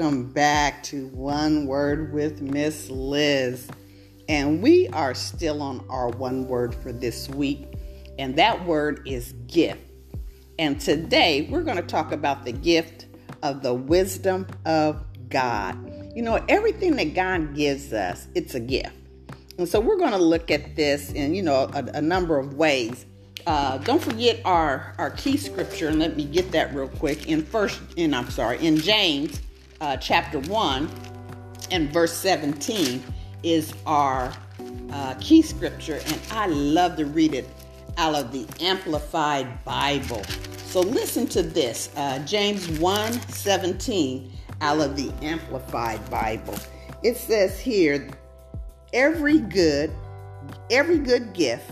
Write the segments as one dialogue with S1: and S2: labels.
S1: Welcome back to One Word with Miss Liz. And we are still on our one word for this week, and that word is gift. And today we're going to talk about the gift of the wisdom of God. You know, everything that God gives us, it's a gift. And so we're going to look at this in, you know, a, a number of ways. Uh, don't forget our, our key scripture, and let me get that real quick. In first, in I'm sorry, in James uh, chapter 1 and verse 17 is our uh, key scripture, and I love to read it out of the Amplified Bible. So listen to this uh, James 1 17 out of the Amplified Bible. It says here, every good, every good gift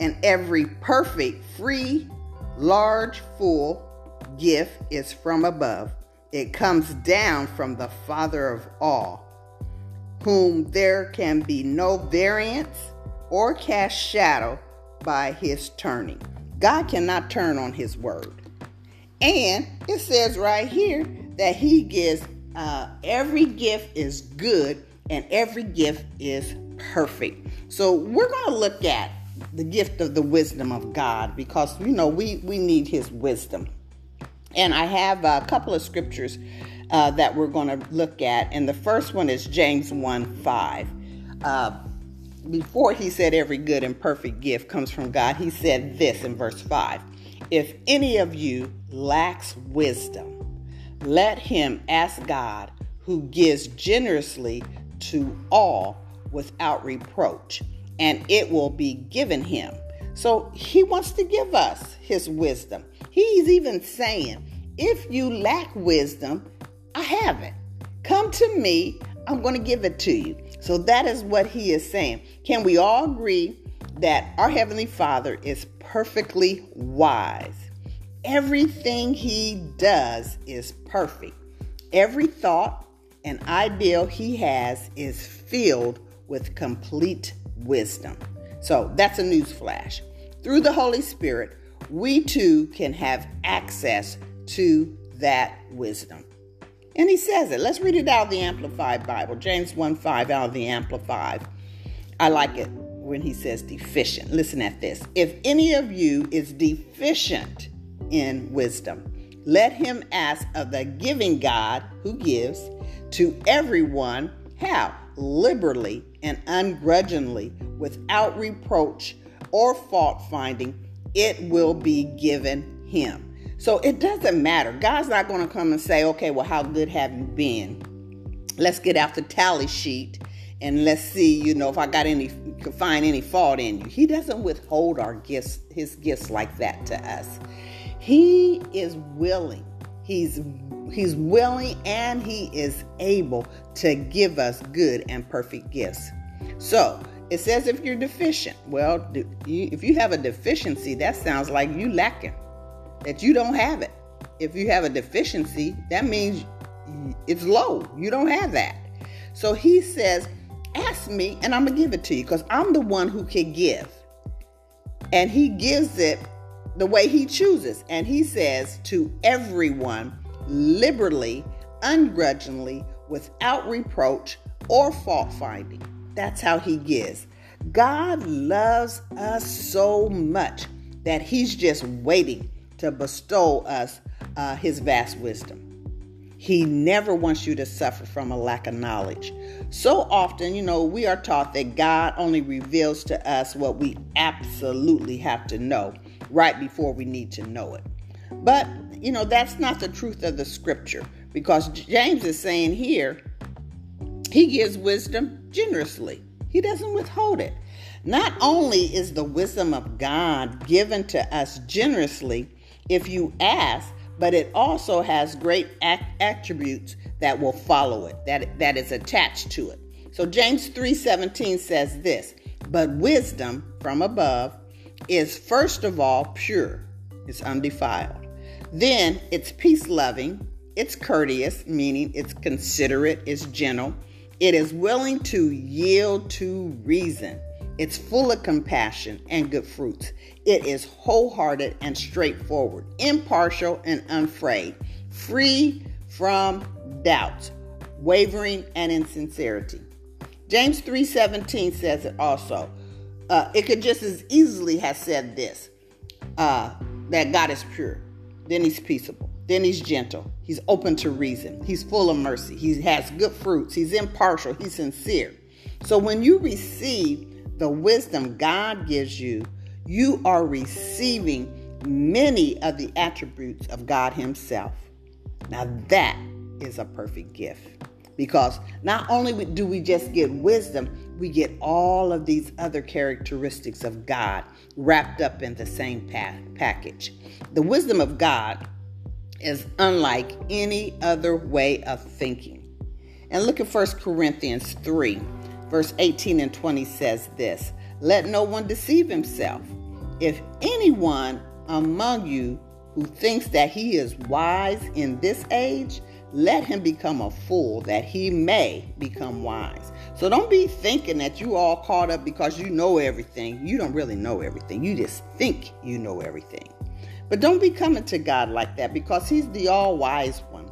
S1: and every perfect, free, large, full gift is from above it comes down from the Father of all, whom there can be no variance or cast shadow by his turning. God cannot turn on his word. And it says right here that he gives uh, every gift is good and every gift is perfect. So we're going to look at the gift of the wisdom of God because you know we we need his wisdom. And I have a couple of scriptures uh, that we're going to look at. And the first one is James 1 5. Uh, before he said every good and perfect gift comes from God, he said this in verse 5 If any of you lacks wisdom, let him ask God, who gives generously to all without reproach, and it will be given him. So he wants to give us his wisdom. He's even saying, if you lack wisdom, I have it. Come to me, I'm going to give it to you. So that is what he is saying. Can we all agree that our Heavenly Father is perfectly wise? Everything he does is perfect. Every thought and ideal he has is filled with complete wisdom. So that's a news flash. Through the Holy Spirit, we too can have access to that wisdom. And he says it. Let's read it out of the Amplified Bible. James 1 5 out of the Amplified. I like it when he says deficient. Listen at this. If any of you is deficient in wisdom, let him ask of the giving God who gives to everyone how? Liberally and ungrudgingly, without reproach or fault finding, it will be given him. So it doesn't matter. God's not going to come and say, okay, well, how good have you been? Let's get out the tally sheet and let's see, you know, if I got any, can find any fault in you. He doesn't withhold our gifts, his gifts like that to us. He is willing. He's he's willing and he is able to give us good and perfect gifts. So, it says if you're deficient. Well, if you have a deficiency, that sounds like you lacking, that you don't have it. If you have a deficiency, that means it's low. You don't have that. So he says, Ask me, and I'm going to give it to you because I'm the one who can give. And he gives it the way he chooses. And he says to everyone, liberally, ungrudgingly, without reproach or fault finding. That's how he gives. God loves us so much that he's just waiting to bestow us uh, his vast wisdom. He never wants you to suffer from a lack of knowledge. So often, you know, we are taught that God only reveals to us what we absolutely have to know right before we need to know it. But, you know, that's not the truth of the scripture because James is saying here, he gives wisdom generously, he doesn't withhold it. Not only is the wisdom of God given to us generously if you ask, but it also has great attributes that will follow it, that, that is attached to it. So James 3:17 says this, but wisdom from above is first of all pure, it's undefiled. Then it's peace loving, it's courteous, meaning it's considerate, it's gentle it is willing to yield to reason. It's full of compassion and good fruits. It is wholehearted and straightforward, impartial and unafraid, free from doubts, wavering, and insincerity. James 3:17 says it also. Uh, it could just as easily have said this: uh, that God is pure, then He's peaceable, then He's gentle, He's open to reason, He's full of mercy, He has good fruits, He's impartial, He's sincere. So when you receive the wisdom God gives you, you are receiving many of the attributes of God Himself. Now, that is a perfect gift. Because not only do we just get wisdom, we get all of these other characteristics of God wrapped up in the same pa- package. The wisdom of God is unlike any other way of thinking. And look at 1 Corinthians 3, verse 18 and 20 says this Let no one deceive himself. If anyone among you who thinks that he is wise in this age, let him become a fool that he may become wise. So don't be thinking that you all caught up because you know everything. You don't really know everything. You just think you know everything. But don't be coming to God like that because he's the all wise one.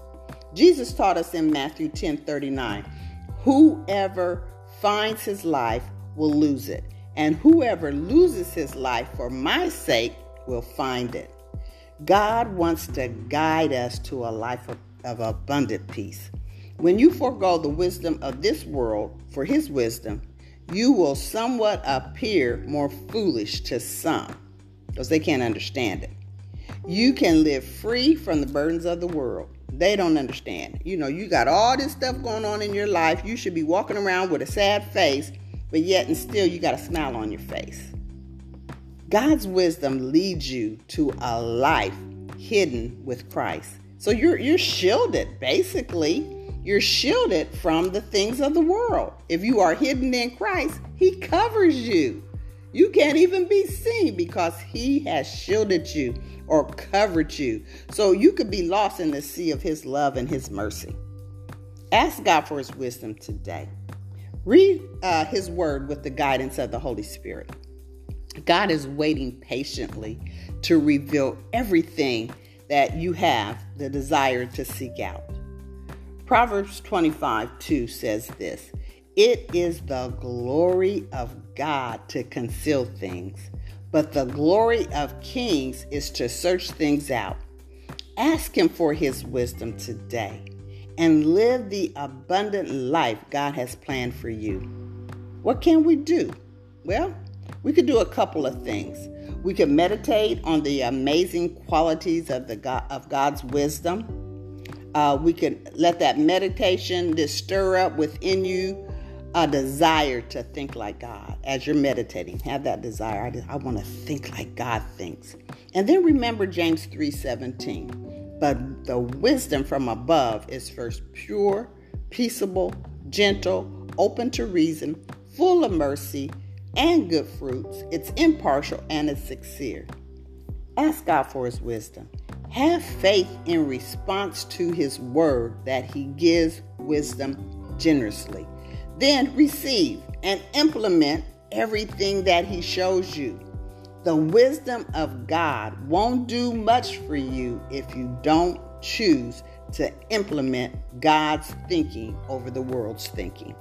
S1: Jesus taught us in Matthew 10 39 whoever finds his life will lose it, and whoever loses his life for my sake will find it. God wants to guide us to a life of, of abundant peace. When you forego the wisdom of this world for his wisdom, you will somewhat appear more foolish to some because they can't understand it. You can live free from the burdens of the world. They don't understand. You know, you got all this stuff going on in your life. You should be walking around with a sad face, but yet and still you got a smile on your face. God's wisdom leads you to a life hidden with Christ. So you're you're shielded basically. You're shielded from the things of the world. If you are hidden in Christ, he covers you. You can't even be seen because he has shielded you or covered you. So you could be lost in the sea of his love and his mercy. Ask God for his wisdom today. Read uh, his word with the guidance of the Holy Spirit. God is waiting patiently to reveal everything that you have the desire to seek out. Proverbs 25 2 says this It is the glory of God to conceal things, but the glory of kings is to search things out. Ask Him for His wisdom today and live the abundant life God has planned for you. What can we do? Well, we could do a couple of things. We could meditate on the amazing qualities of the God, of God's wisdom. Uh, we could let that meditation just stir up within you a desire to think like God as you're meditating. Have that desire. I, I want to think like God thinks. And then remember James 3:17. But the wisdom from above is first pure, peaceable, gentle, open to reason, full of mercy and good fruits. It's impartial and it's sincere. Ask God for his wisdom. Have faith in response to his word that he gives wisdom generously. Then receive and implement everything that he shows you. The wisdom of God won't do much for you if you don't choose to implement God's thinking over the world's thinking.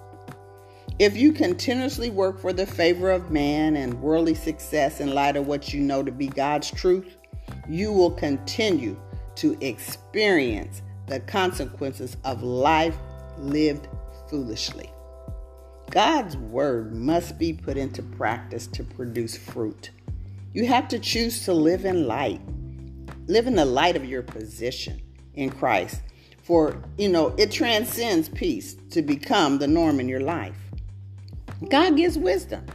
S1: If you continuously work for the favor of man and worldly success in light of what you know to be God's truth, you will continue to experience the consequences of life lived foolishly. God's word must be put into practice to produce fruit. You have to choose to live in light. Live in the light of your position in Christ. For, you know, it transcends peace to become the norm in your life. God gives wisdom.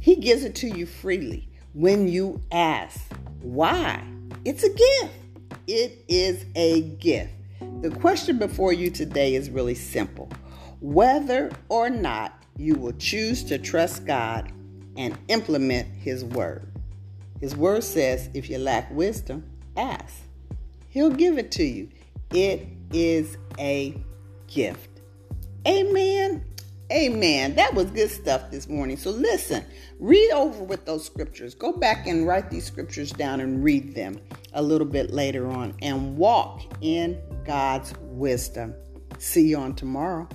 S1: He gives it to you freely when you ask. Why? It's a gift. It is a gift. The question before you today is really simple whether or not you will choose to trust God and implement His word. His word says, if you lack wisdom, ask. He'll give it to you. It is a gift. Amen. That was good stuff this morning. So listen, read over with those scriptures. Go back and write these scriptures down and read them a little bit later on and walk in God's wisdom. See you on tomorrow.